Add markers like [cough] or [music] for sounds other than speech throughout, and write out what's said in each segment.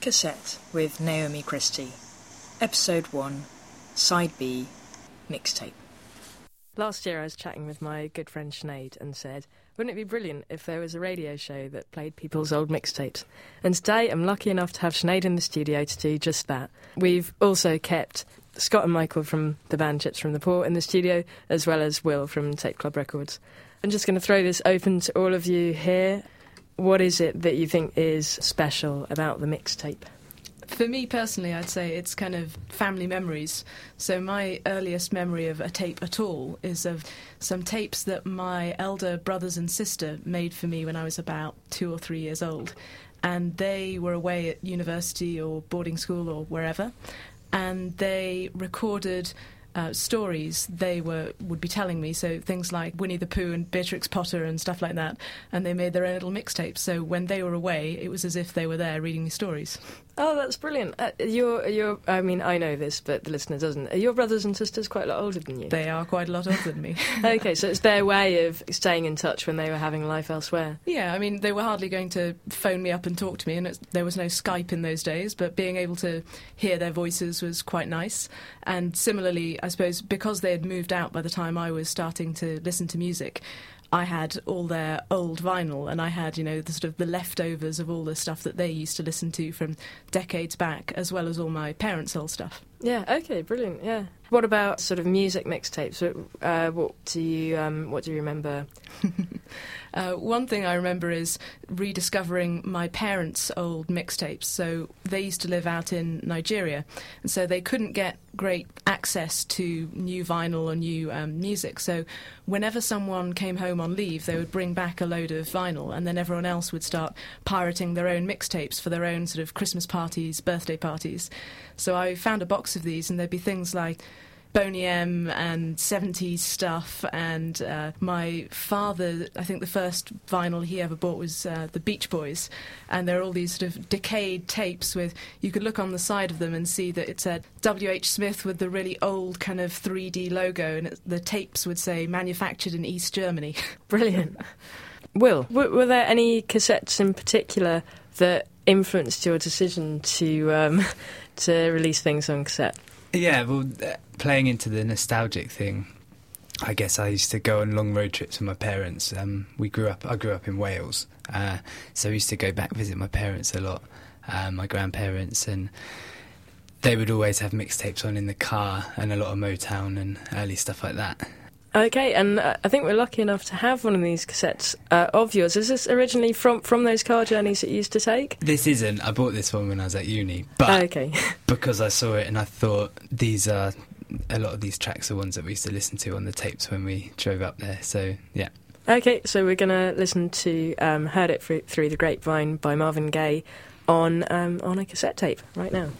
Cassette with Naomi Christie. Episode 1, Side B, Mixtape. Last year, I was chatting with my good friend Sinead and said, Wouldn't it be brilliant if there was a radio show that played people's old mixtapes? And today, I'm lucky enough to have Sinead in the studio to do just that. We've also kept Scott and Michael from the band Chips for the Poor in the studio, as well as Will from Tape Club Records. I'm just going to throw this open to all of you here. What is it that you think is special about the mixtape? For me personally, I'd say it's kind of family memories. So, my earliest memory of a tape at all is of some tapes that my elder brothers and sister made for me when I was about two or three years old. And they were away at university or boarding school or wherever. And they recorded uh, stories they were would be telling me. So things like Winnie the Pooh and Beatrix Potter and stuff like that. And they made their own little mixtapes. So when they were away, it was as if they were there reading me stories. Oh, that's brilliant. Uh, you're, you're, I mean, I know this, but the listener doesn't. Are your brothers and sisters quite a lot older than you? They are quite a lot older than me. [laughs] okay, so it's their way of staying in touch when they were having life elsewhere. Yeah, I mean, they were hardly going to phone me up and talk to me, and there was no Skype in those days, but being able to hear their voices was quite nice. And similarly, I suppose, because they had moved out by the time I was starting to listen to music, I had all their old vinyl, and I had, you know, the sort of the leftovers of all the stuff that they used to listen to from decades back, as well as all my parents' old stuff. Yeah. Okay. Brilliant. Yeah. What about sort of music mixtapes? Uh, what do you um, What do you remember? [laughs] uh, one thing I remember is rediscovering my parents' old mixtapes. So they used to live out in Nigeria, and so they couldn't get great access to new vinyl or new um, music. So whenever someone came home on leave, they would bring back a load of vinyl, and then everyone else would start pirating their own mixtapes for their own sort of Christmas parties, birthday parties. So I found a box of these, and there'd be things like Boney M and 70s stuff. And uh, my father, I think the first vinyl he ever bought was uh, the Beach Boys. And there are all these sort of decayed tapes with, you could look on the side of them and see that it said W.H. Smith with the really old kind of 3D logo. And it, the tapes would say manufactured in East Germany. [laughs] Brilliant. [laughs] Will, were, were there any cassettes in particular that influenced your decision to um, [laughs] to release things on cassette? Yeah, well, uh, playing into the nostalgic thing, I guess I used to go on long road trips with my parents. Um, we grew up. I grew up in Wales, uh, so I used to go back visit my parents a lot, uh, my grandparents, and they would always have mixtapes on in the car and a lot of Motown and early stuff like that. Okay, and uh, I think we're lucky enough to have one of these cassettes uh, of yours. Is this originally from from those car journeys that you used to take? This isn't. I bought this one when I was at uni, but okay. [laughs] because I saw it and I thought these are a lot of these tracks are ones that we used to listen to on the tapes when we drove up there. So yeah. Okay, so we're gonna listen to um, "Heard It Through, Through the Grapevine" by Marvin Gaye on um, on a cassette tape right now.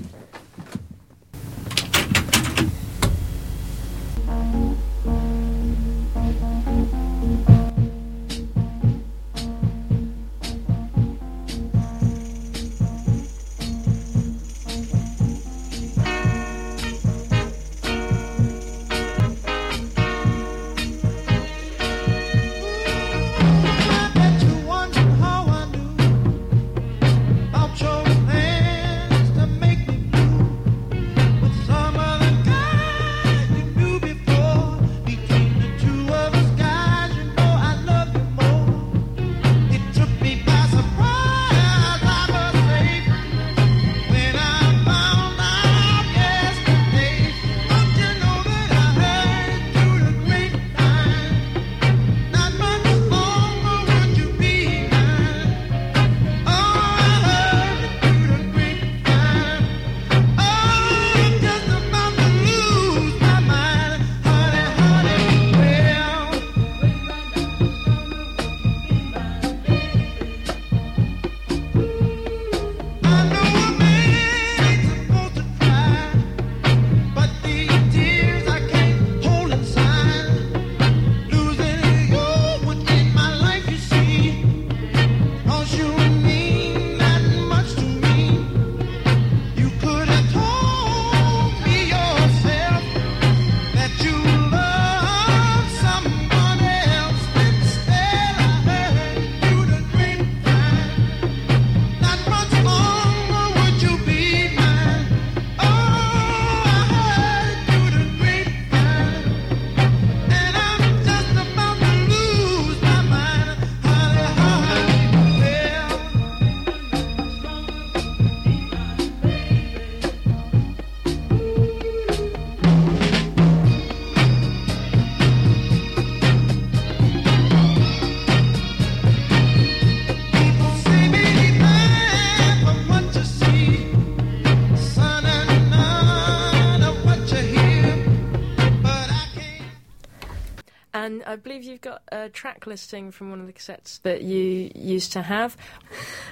Believe you've got a track listing from one of the cassettes that you used to have.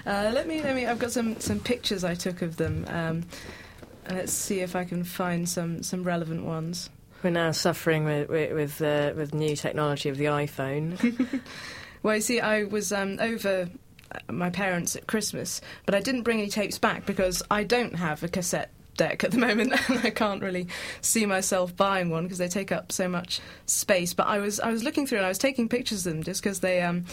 Uh, let me, let me. I've got some some pictures I took of them. Um, let's see if I can find some some relevant ones. We're now suffering with with with, uh, with new technology of the iPhone. [laughs] [laughs] Well, you see, I was um, over uh, my parents at Christmas, but I didn't bring any tapes back because I don't have a cassette deck at the [laughs] moment, and I can't really see myself buying one because they take up so much space. But I was I was looking through and I was taking pictures of them just because they. Um,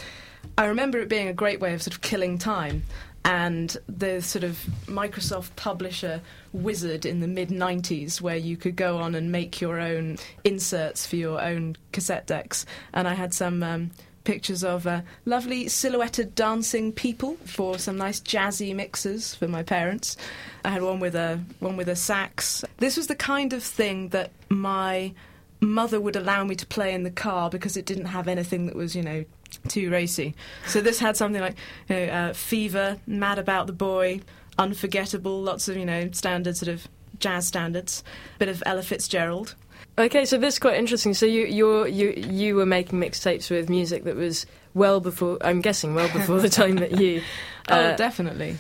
I remember it being a great way of sort of killing time. And the sort of Microsoft publisher wizard in the mid 90s, where you could go on and make your own inserts for your own cassette decks. And I had some um, pictures of uh, lovely silhouetted dancing people for some nice jazzy mixes for my parents. I had one with a one with a sax. This was the kind of thing that my mother would allow me to play in the car because it didn't have anything that was, you know, too racy. So this had something like you know, uh, Fever, Mad About the Boy, Unforgettable, lots of, you know, standard sort of jazz standards, a bit of Ella Fitzgerald. Okay, so this is quite interesting. So you you you you were making mixtapes with music that was well before. I'm guessing well before the time that you. [laughs] Uh, oh, definitely.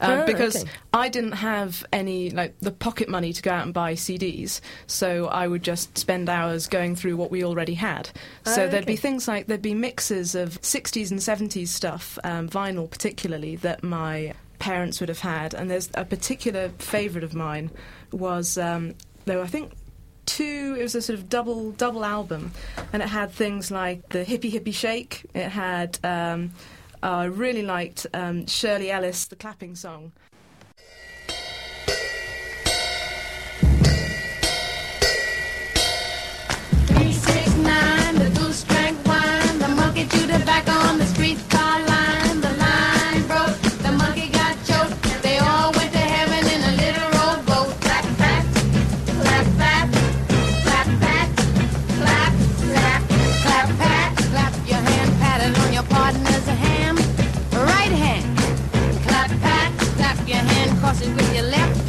Um, Ah, because okay. I didn't have any like the pocket money to go out and buy CDs, so I would just spend hours going through what we already had. So Ah, there'd be things like there'd be mixes of 60s and 70s stuff, um, vinyl particularly, that my parents would have had. And there's a particular favourite of mine was um, were I think two. It was a sort of double double album, and it had things like the Hippie Hippie Shake. It had. Um, I really liked um, Shirley Ellis, the clapping song. crossing with your left.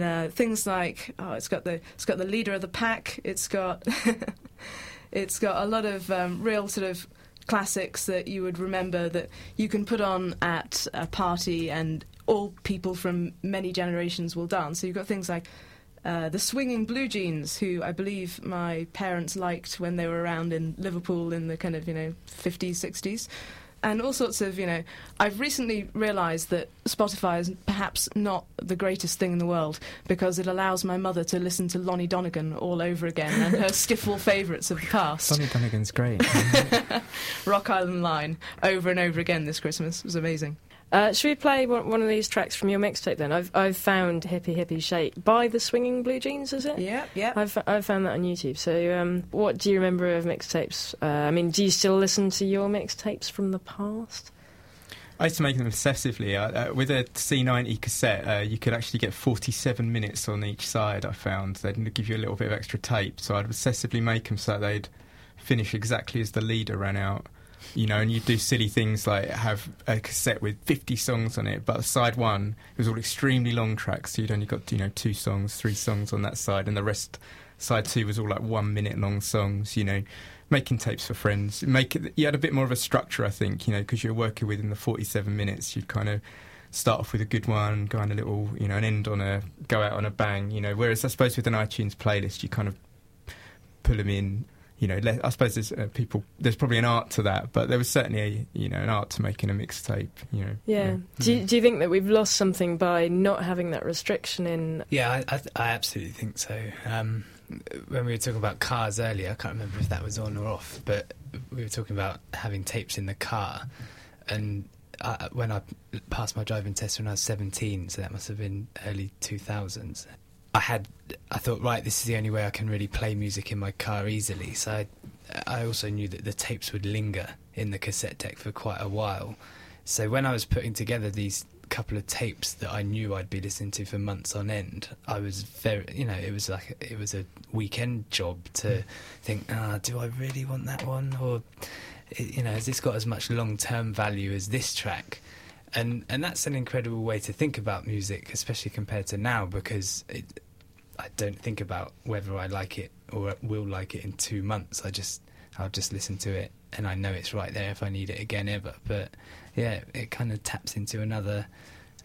And uh, things like oh, it's got the it's got the leader of the pack. It's got [laughs] it's got a lot of um, real sort of classics that you would remember that you can put on at a party and all people from many generations will dance. So you've got things like. Uh, the swinging blue jeans, who I believe my parents liked when they were around in Liverpool in the kind of you know 50s, 60s. And all sorts of, you know. I've recently realised that Spotify is perhaps not the greatest thing in the world because it allows my mother to listen to Lonnie Donegan all over again and her [laughs] skiffle favourites of the past. Lonnie Donegan's great. [laughs] Rock Island Line over and over again this Christmas. It was amazing. Uh, should we play one, one of these tracks from your mixtape then? I've I've found Hippie Hippie Shake by the Swinging Blue Jeans, is it? Yeah, yeah. I've I've found that on YouTube. So, um, what do you remember of mixtapes? Uh, I mean, do you still listen to your mixtapes from the past? I used to make them obsessively. Uh, uh, with a C90 cassette, uh, you could actually get 47 minutes on each side, I found. They'd give you a little bit of extra tape. So I'd obsessively make them so they'd finish exactly as the leader ran out. You know, and you'd do silly things like have a cassette with 50 songs on it, but side one, it was all extremely long tracks. So you'd only got, you know, two songs, three songs on that side, and the rest, side two, was all like one minute long songs, you know making tapes for friends. Make it, you had a bit more of a structure, I think, you know, because you're working within the 47 minutes. You'd kind of start off with a good one, go on a little, you know, and end on a go out on a bang, you know. Whereas I suppose with an iTunes playlist, you kind of pull them in. You know, I suppose there's uh, people. There's probably an art to that, but there was certainly a you know an art to making a mixtape. You know. Yeah. Do you, do you think that we've lost something by not having that restriction in? Yeah, I, I, I absolutely think so. Um, when we were talking about cars earlier, I can't remember if that was on or off, but we were talking about having tapes in the car. And I, when I passed my driving test when I was 17, so that must have been early 2000s, I had, I thought, right, this is the only way I can really play music in my car easily. So I, I also knew that the tapes would linger in the cassette deck for quite a while. So when I was putting together these couple of tapes that I knew I'd be listening to for months on end, I was very, you know, it was like it was a weekend job to think, ah, do I really want that one, or you know, has this got as much long term value as this track? And and that's an incredible way to think about music, especially compared to now, because it, I don't think about whether I like it or will like it in two months. I just I'll just listen to it and I know it's right there if I need it again ever. But yeah, it kind of taps into another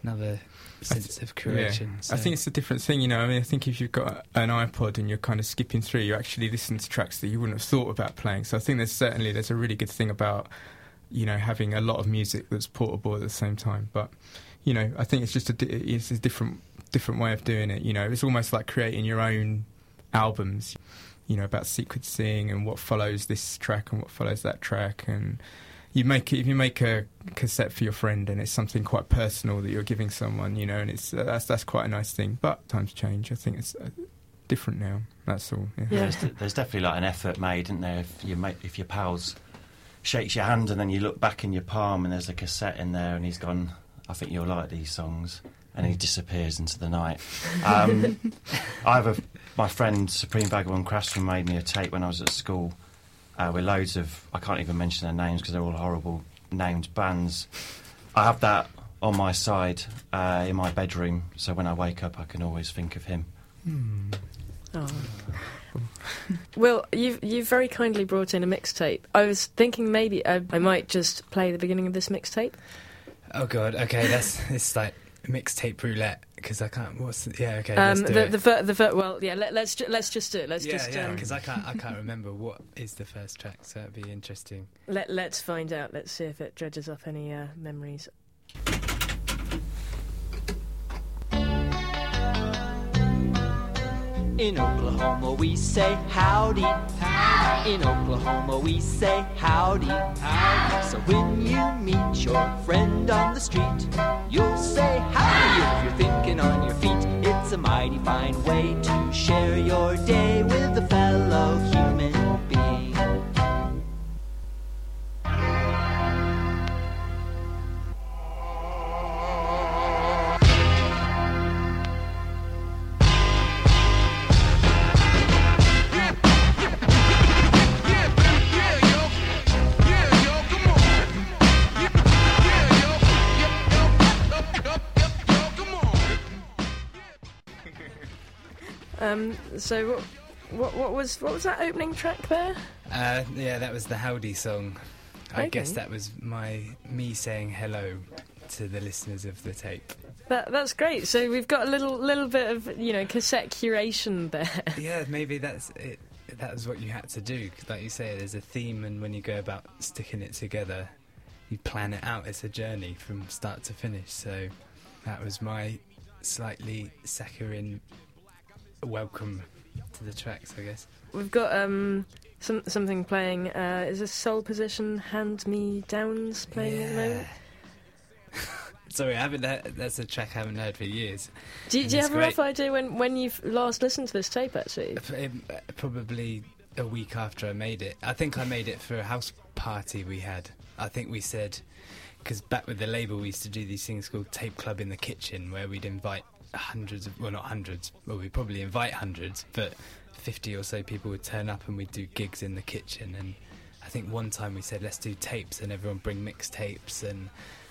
another sense of creation. Yeah. So. I think it's a different thing, you know. I mean, I think if you've got an iPod and you're kind of skipping through, you actually listen to tracks that you wouldn't have thought about playing. So I think there's certainly there's a really good thing about you know having a lot of music that's portable at the same time. But you know, I think it's just a di- it's a different different way of doing it. You know, it's almost like creating your own albums. You know about sequencing and what follows this track and what follows that track and you make it, if you make a cassette for your friend and it's something quite personal that you're giving someone, you know, and it's uh, that's that's quite a nice thing. But times change. I think it's uh, different now. That's all. Yeah. Yeah. There's, there's definitely like an effort made, isn't there? If you make, if your pals shakes your hand and then you look back in your palm and there's a cassette in there and he's gone, I think you'll like these songs, and he disappears into the night. Um, [laughs] I have a my friend Supreme Vagabond Craftsman made me a tape when I was at school uh, with loads of I can't even mention their names because they're all horrible named bands. I have that on my side uh, in my bedroom, so when I wake up, I can always think of him. Oh. Well, you've you've very kindly brought in a mixtape. I was thinking maybe I, I might just play the beginning of this mixtape. oh god, okay, that's it's like mixtape roulette because I can't. What's the, yeah? Okay, let's Um, do the the fir- the fir- well, yeah. Let, let's ju- let's just do it. Let's yeah, just yeah, um, because I can't I can't [laughs] remember what is the first track, so that'd be interesting. let let's find out. Let's see if it dredges up any uh, memories. In Oklahoma we say howdy. In Oklahoma we say howdy. So when you meet your friend on the street, you'll say howdy if you're thinking on your feet. It's a mighty fine way to share your day with a fellow human being. Um, so what, what what was what was that opening track there? Uh, yeah, that was the Howdy song. I Okay. guess that was my me saying hello to the listeners of the tape. That that's great. So we've got a little little bit of you know cassette curation [laughs] there. Yeah, maybe that's it. That was what you had to do. Like you say, there's a theme, and when you go about sticking it together, you plan it out. It's a journey from start to finish. So that was my slightly saccharine welcome to the tracks, I guess. We've got um, some something playing. Uh, is this Soul Position Hand Me Downs playing at the moment? [laughs] Sorry, I haven't. Heard, that's a track I haven't heard for years. Do you, do you have a rough idea when, when you've last listened to this tape, actually? Um, Probably a week after I made it. I think I made it for a house party we had. I think we said because back with the label we used to do these things called Tape Club in the Kitchen, where we'd invite hundreds of well, not hundreds. Well, we'd probably invite hundreds, but fifty or so people would turn up and we'd do gigs in the kitchen. And I think one time we said let's do tapes and everyone bring mixtapes and.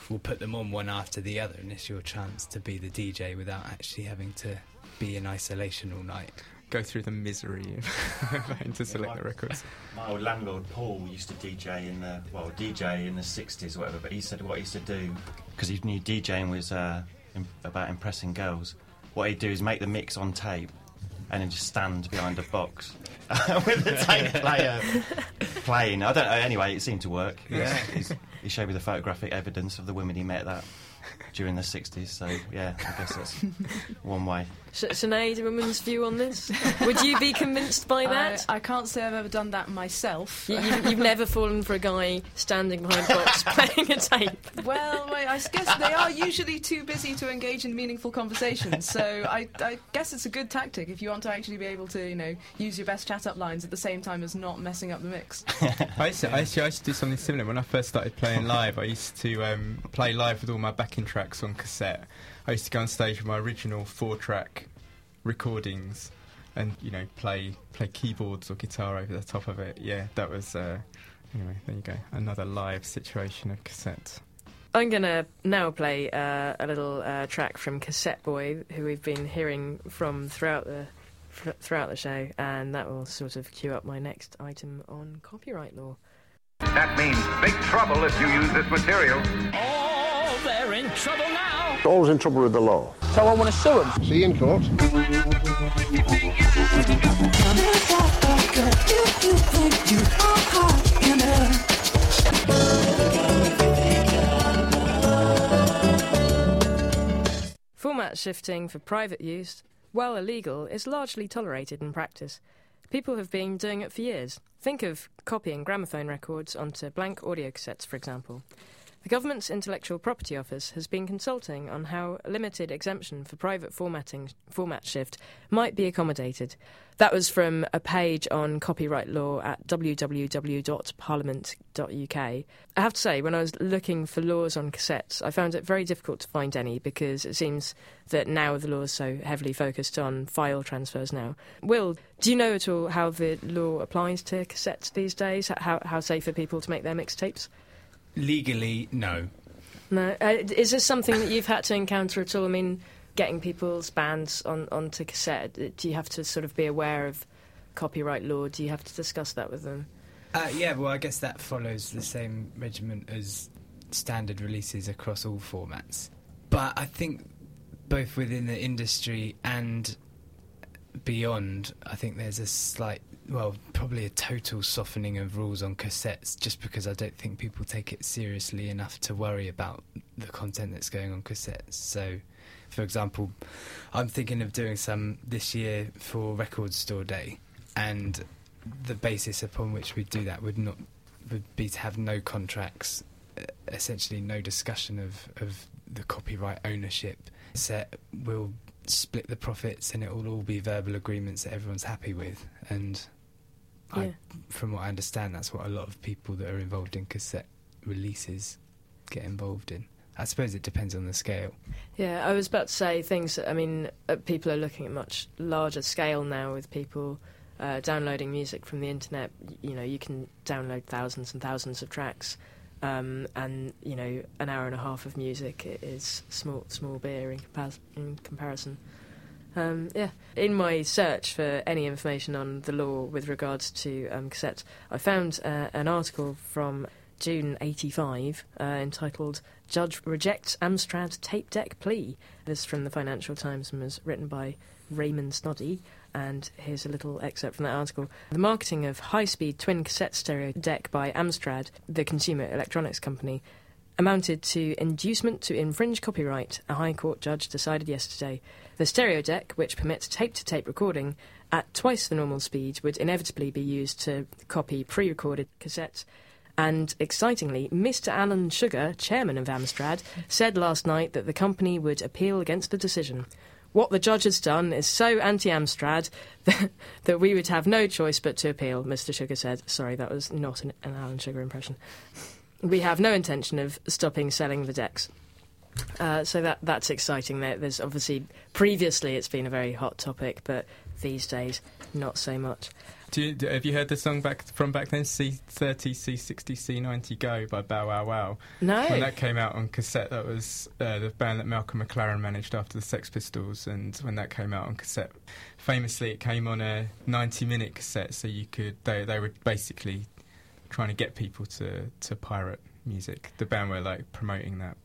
We'll put them on one after the other, and it's your chance to be the DJ without actually having to be in isolation all night. Go through the misery of [laughs] having to select the records. My old landlord Paul used to DJ in the well DJ in the sixties or whatever. But he said what he used to do because he knew DJing was uh, im- about impressing girls. What he'd do is make the mix on tape and then just stand behind a box [laughs] with the tape [laughs] player playing. I don't know. Anyway, it seemed to work. Yeah. He's- he showed me the photographic evidence of the women he met that during the sixties. So yeah, I guess that's one way. Sh- Sinead, a woman's view on this? Would you be convinced by [laughs] that? I, I can't say I've ever done that myself. You, you've, you've never fallen for a guy standing behind a box [laughs] playing a tape. well, wait, I guess they are usually too busy to engage in meaningful conversations. So I, I guess it's a good tactic if you want to actually be able to, you know, use your best chat-up lines at the same time as not messing up the mix. [laughs] I used, to, I, used to, I used to do something similar when I first started playing live. I used to um, play live with all my backing tracks on cassette. I used to go on stage with my original four-track recordings, and you know play play keyboards or guitar over the top of it. Yeah, that was. Uh, anyway, there you go. Another live situation of cassette. I'm going to now play uh, a little uh, track from Cassetteboy, who we've been hearing from throughout the fr- throughout the show, and that will sort of cue up my next item on copyright law. That means big trouble if you use this material. Oh, they're in trouble now. Always in trouble with the law. So I want to sue them. See you in court. Format shifting for private use, while illegal, is largely tolerated in practice. People have been doing it for years. Think of copying gramophone records onto blank audio cassettes, for example. The government's Intellectual Property Office has been consulting on how a limited exemption for private formatting format shift might be accommodated. That was from a page on copyright law at www.parliament.uk. I have to say, when I was looking for laws on cassettes, I found it very difficult to find any because it seems that now the law is so heavily focused on file transfers now. Will, do you know at all how the law applies to cassettes these days? How, how safe are people to make their mixtapes? Legally, no. No, uh, is this something that you've had to encounter at all? I mean, getting people's bands on onto cassette. uh, Do you have to sort of be aware of copyright law? Do you have to discuss that with them? Uh, yeah, well, I guess that follows the same regiment as standard releases across all formats. But I think both within the industry and beyond, I think there's a slight, well, probably a total softening of rules on cassettes just because I don't think people take it seriously enough to worry about the content that's going on cassettes. So, for example, I'm thinking of doing some this year for Record Store Day, and the basis upon which we'd do that would not would be to have no contracts, essentially no discussion of of the copyright ownership. Set we'll split the profits, and it will all be verbal agreements that everyone's happy with. And Yeah. I, from what I understand, that's what a lot of people that are involved in cassette releases get involved in. I suppose it depends on the scale. Yeah, I was about to say things. I mean, uh, people are looking at much larger scale now with people uh, downloading music from the internet. You know, you can download thousands and thousands of tracks, um, and you know, an hour and a half of music is small small beer in, in comparison. Um, yeah, in my search for any information on the law with regards to um, cassettes, I found uh, an article from June 85, uh, entitled Judge Rejects Amstrad Tape Deck Plea. This is from the Financial Times and was written by Raymond Snoddy. And here's a little excerpt from that article. The marketing of high speed twin cassette stereo deck by Amstrad, the consumer electronics company, amounted to inducement to infringe copyright, a High Court judge decided yesterday. The stereo deck, which permits tape to tape recording at twice the normal speed, would inevitably be used to copy pre recorded cassettes. And excitingly, Mr. Alan Sugar, chairman of Amstrad, said last night that the company would appeal against the decision. What the judge has done is so anti Amstrad [laughs] that, we would have no choice but to appeal, Mr. Sugar said. Sorry, that was not an Alan Sugar impression. We have no intention of stopping selling the decks. Uh, so that that's exciting. There, there's obviously previously it's been a very hot topic, but these days not so much. Do you, do- have you heard the song back from back then, C30, C60, C90 Go by Bow Wow Wow? No. When that came out on cassette, that was uh, the band that Malcolm McLaren managed after the Sex Pistols. And when that came out on cassette, famously it came on a 90 minute cassette, so you could, they, they were basically trying to get people to, to pirate music. The band were like promoting that.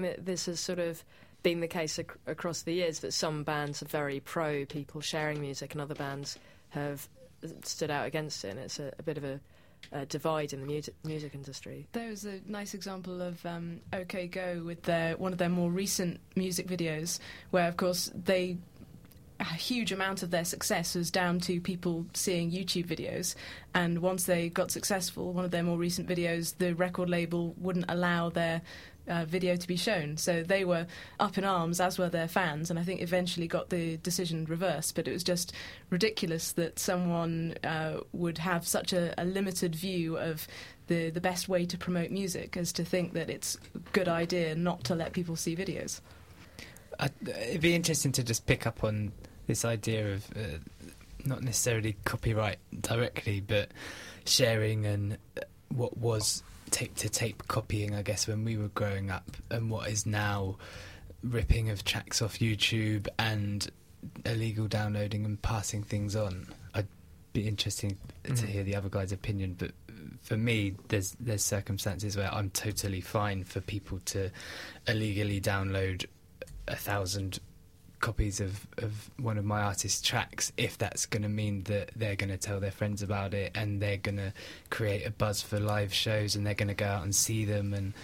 Think that this has sort of been the case ac- across the years that some bands are very pro people sharing music and other bands have stood out against it, and it's a, a bit of a, divide in the music, music industry. There was a nice example of um, OK Go with their one of their more recent music videos, where of course they a huge amount of their success was down to people seeing YouTube videos. And once they got successful, one of their more recent videos, the record label wouldn't allow their uh, video to be shown. So they were up in arms, as were their fans, and I think eventually got the decision reversed. But it was just ridiculous that someone uh, would have such a, a limited view of the, the best way to promote music as to think that it's a good idea not to let people see videos. I, it'd be interesting to just pick up on this idea of uh, not necessarily copyright directly, but sharing and uh, what was tape to tape copying, I guess, when we were growing up, and what is now ripping of tracks off YouTube and illegal downloading and passing things on. I'd be interesting to Mhm. hear the other guy's opinion, but for me, there's there's circumstances where I'm totally fine for people to illegally download a thousand copies of, of one of my artist's tracks if that's going to mean that they're going to tell their friends about it and they're going to create a buzz for live shows and they're going to go out and see them and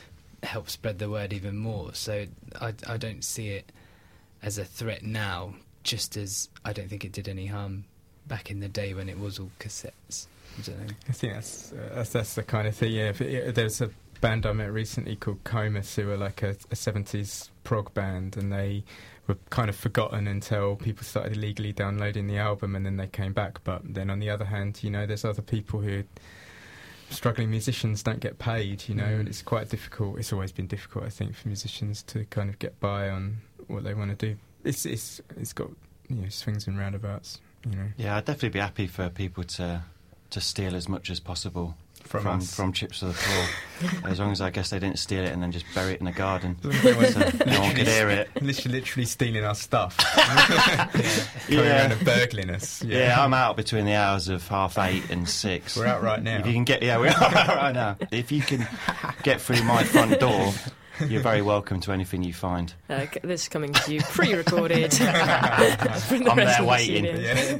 help spread the word even more. So I, I don't see it as a threat now, just as I don't think it did any harm back in the day when it was all cassettes. I. I think that's, uh, that's that's the kind of thing. Yeah, if it, there's a band I met recently called Comus, who are like a, a 70s prog band, and they were kind of forgotten until people started illegally downloading the album, and then they came back. But then on the other hand, you know, there's other people who struggling musicians don't get paid, you know, Mm. and it's quite difficult. It's always been difficult, I think, for musicians to kind of get by on what they want to do. It's it's it's got you know swings and roundabouts, you know. Yeah, I'd definitely be happy for people to to steal as much as possible From from, from Chips for the Poor. [laughs] as long as I guess they didn't steal it and then just bury it in the garden, [laughs] so no one could hear it. Literally, literally stealing our stuff, [laughs] Yeah. around and burgling us. Yeah. I'm out between the hours of half eight and six. We're out right now. If you can get, yeah, we're out right now. If you can get through my front door, you're very welcome to anything you find. Uh, this is coming to you pre-recorded. [laughs] from the [laughs] I'm rest there of the waiting. studio. Yeah.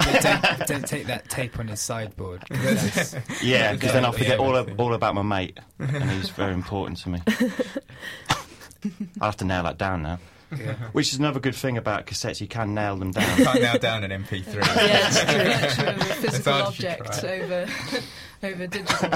don't, don't take that tape on his sideboard. [laughs] 'cause that's- Yeah, because then I'll forget Yeah, all, everything. all about my mate, and he's very important to me. I'll have to nail that down now. yeah. Which is another good thing about cassettes, you can nail them down. Can't nail down an MP3. Yeah, it's true. Collection a physical hard if you object try. over [laughs] over digital.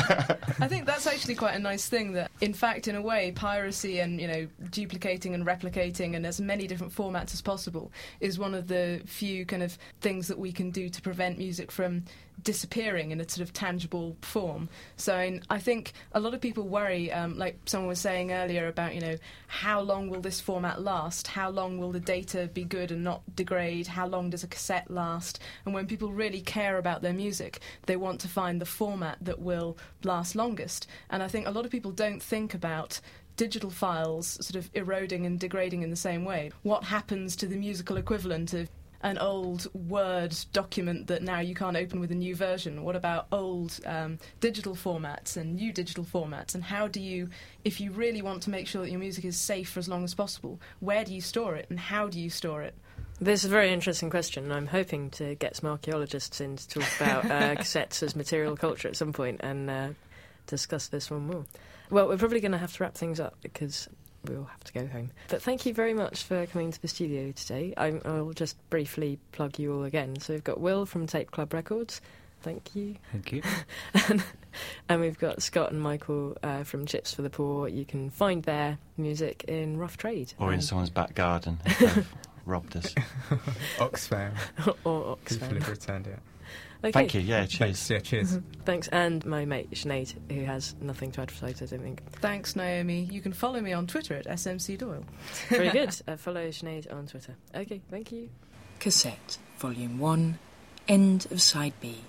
I think that's actually quite a nice thing. That, in fact, in a way, piracy and you know duplicating and replicating and as many different formats as possible is one of the few kind of things that we can do to prevent music from disappearing in a sort of tangible form. So I, I think a lot of people worry, um, like someone was saying earlier about you know how long will this format last? How long will the data be good and not degrade? How long does a cassette last? And when people really care about their music, they want to find the format that will last longest. And I think a lot of people don't think about digital files sort of eroding and degrading in the same way. What happens to the musical equivalent of an old Word document that now you can't open with a new version? What about old um, digital formats and new digital formats? And how do you, if you really want to make sure that your music is safe for as long as possible, where do you store it and how do you store it? This is a very interesting question, I'm hoping to get some archaeologists in to talk about uh, [laughs] cassettes as material culture at some point and uh, discuss this one more. Well, we're probably going to have to wrap things up because we'll have to go home. But thank you very much for coming to the studio today. I, I'll just briefly plug you all again. So we've got Will from Tape Club Records. Thank you. Thank you. and, [laughs] and we've got Scott and Michael uh, from Chips for the Poor. You can find their music in Rough Trade. Or in and- someone's back garden if [laughs] they've robbed us. [laughs] Oxfam. [laughs] or People Oxfam. have returned it. Okay. Thank you, yeah, cheers. Thanks. Yeah, cheers. Thanks, and my mate Sinead, who has nothing to advertise, I don't think. Thanks, Naomi. You can follow me on Twitter at SMC Doyle. Very good. [laughs] Uh, follow Sinead on Twitter. Okay, thank you. Cassette, Volume 1, End of Side B.